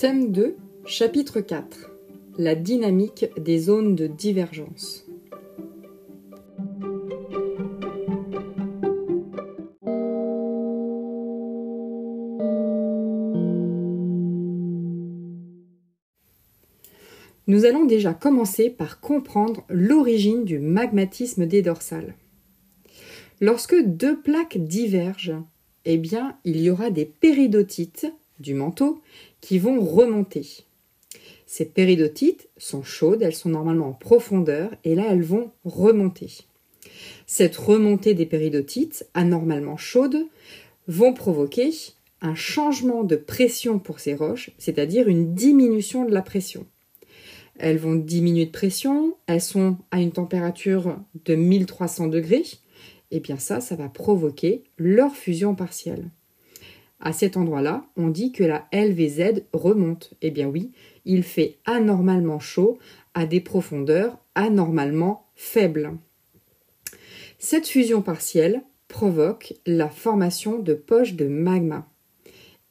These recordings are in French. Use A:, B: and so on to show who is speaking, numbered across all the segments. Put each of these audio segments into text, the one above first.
A: Thème 2, chapitre 4 La dynamique des zones de divergence. Nous allons déjà commencer par comprendre l'origine du magmatisme des dorsales. Lorsque deux plaques divergent, eh bien, il y aura des péridotites du manteau qui vont remonter. Ces péridotites sont chaudes, elles sont normalement en profondeur et là elles vont remonter. Cette remontée des péridotites, anormalement chaudes, vont provoquer un changement de pression pour ces roches, c'est-à-dire une diminution de la pression. Elles vont diminuer de pression, elles sont à une température de 1300 degrés, et bien ça, ça va provoquer leur fusion partielle. À cet endroit-là, on dit que la LVZ remonte. Eh bien oui, il fait anormalement chaud à des profondeurs anormalement faibles. Cette fusion partielle provoque la formation de poches de magma.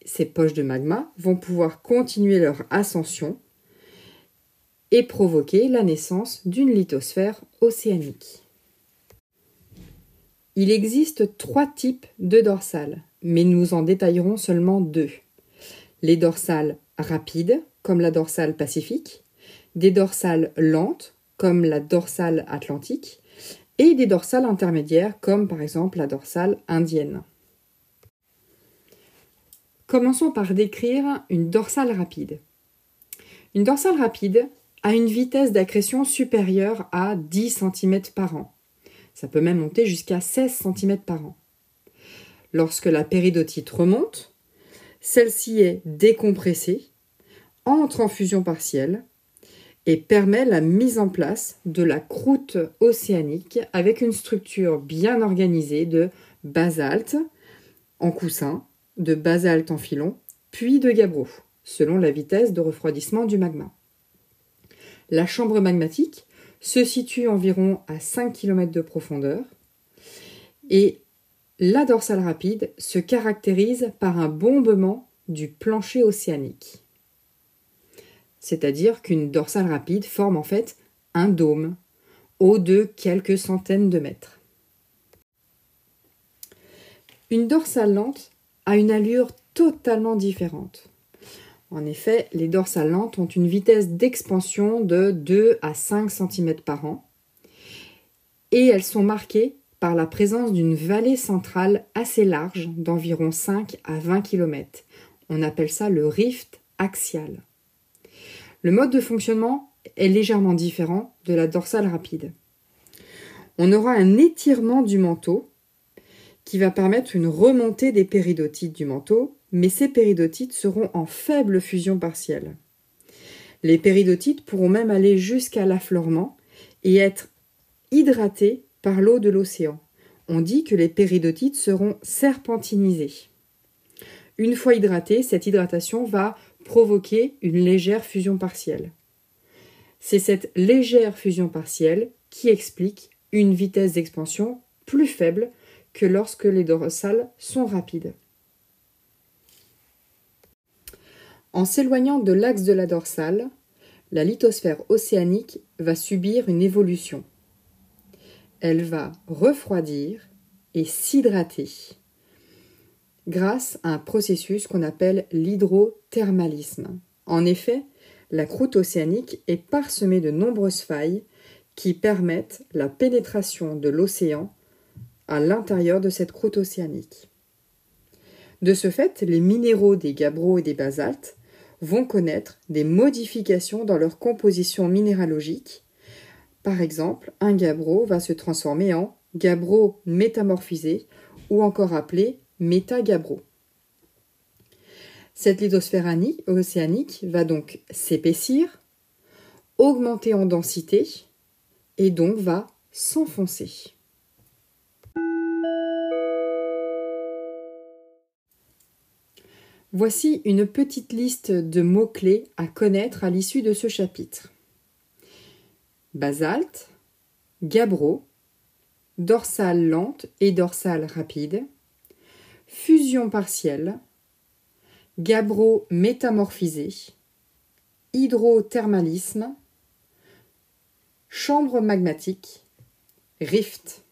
A: Ces poches de magma vont pouvoir continuer leur ascension et provoquer la naissance d'une lithosphère océanique. Il existe trois types de dorsales, mais nous en détaillerons seulement deux. Les dorsales rapides, comme la dorsale pacifique, des dorsales lentes, comme la dorsale atlantique, et des dorsales intermédiaires, comme par exemple la dorsale indienne. Commençons par décrire une dorsale rapide. Une dorsale rapide a une vitesse d'accrétion supérieure à 10 cm par an. Ça peut même monter jusqu'à 16 cm par an. Lorsque la péridotite remonte, celle-ci est décompressée, entre en fusion partielle et permet la mise en place de la croûte océanique avec une structure bien organisée de basalte en coussin, de basalte en filon, puis de gabbro, selon la vitesse de refroidissement du magma. La chambre magmatique se situe environ à 5 km de profondeur et la dorsale rapide se caractérise par un bombement du plancher océanique. C'est-à-dire qu'une dorsale rapide forme en fait un dôme, haut de quelques centaines de mètres. Une dorsale lente a une allure totalement différente. En effet, les dorsales lentes ont une vitesse d'expansion de 2 à 5 cm par an et elles sont marquées par la présence d'une vallée centrale assez large d'environ 5 à 20 km. On appelle ça le rift axial. Le mode de fonctionnement est légèrement différent de la dorsale rapide. On aura un étirement du manteau qui va permettre une remontée des péridotites du manteau mais ces péridotites seront en faible fusion partielle. Les péridotites pourront même aller jusqu'à l'affleurement et être hydratées par l'eau de l'océan. On dit que les péridotites seront serpentinisées. Une fois hydratées, cette hydratation va provoquer une légère fusion partielle. C'est cette légère fusion partielle qui explique une vitesse d'expansion plus faible que lorsque les dorsales sont rapides. En s'éloignant de l'axe de la dorsale, la lithosphère océanique va subir une évolution. Elle va refroidir et s'hydrater grâce à un processus qu'on appelle l'hydrothermalisme. En effet, la croûte océanique est parsemée de nombreuses failles qui permettent la pénétration de l'océan à l'intérieur de cette croûte océanique. De ce fait, les minéraux des gabbros et des basaltes vont connaître des modifications dans leur composition minéralogique. Par exemple, un gabbro va se transformer en gabbro métamorphisé ou encore appelé métagabbro. Cette lithosphère océanique va donc s'épaissir, augmenter en densité et donc va s'enfoncer. Voici une petite liste de mots-clés à connaître à l'issue de ce chapitre. Basalte, gabbro, dorsale lente et dorsale rapide, fusion partielle, gabbro métamorphisé, hydrothermalisme, chambre magmatique, rift.